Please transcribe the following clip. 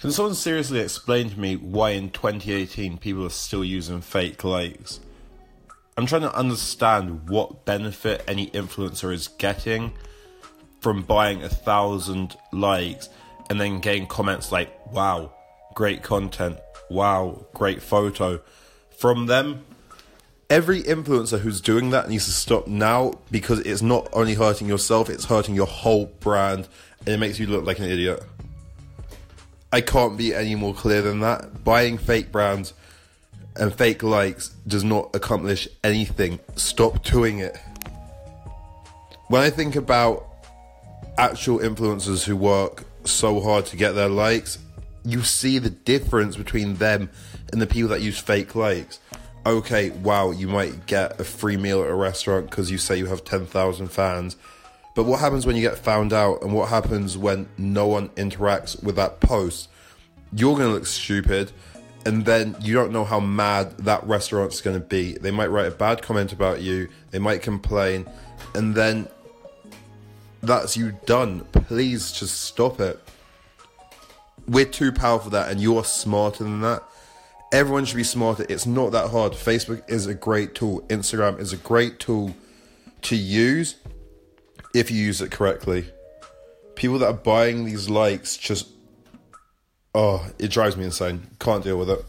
Can someone seriously explain to me why in 2018 people are still using fake likes? I'm trying to understand what benefit any influencer is getting from buying a thousand likes and then getting comments like, wow, great content, wow, great photo from them. Every influencer who's doing that needs to stop now because it's not only hurting yourself, it's hurting your whole brand and it makes you look like an idiot. I can't be any more clear than that. Buying fake brands and fake likes does not accomplish anything. Stop doing it. When I think about actual influencers who work so hard to get their likes, you see the difference between them and the people that use fake likes. Okay, wow, you might get a free meal at a restaurant because you say you have 10,000 fans. But what happens when you get found out and what happens when no one interacts with that post? You're going to look stupid and then you don't know how mad that restaurant's going to be. They might write a bad comment about you, they might complain, and then that's you done. Please just stop it. We're too powerful for that, and you're smarter than that. Everyone should be smarter. It's not that hard. Facebook is a great tool, Instagram is a great tool to use if you use it correctly. People that are buying these likes just, oh, it drives me insane. Can't deal with it.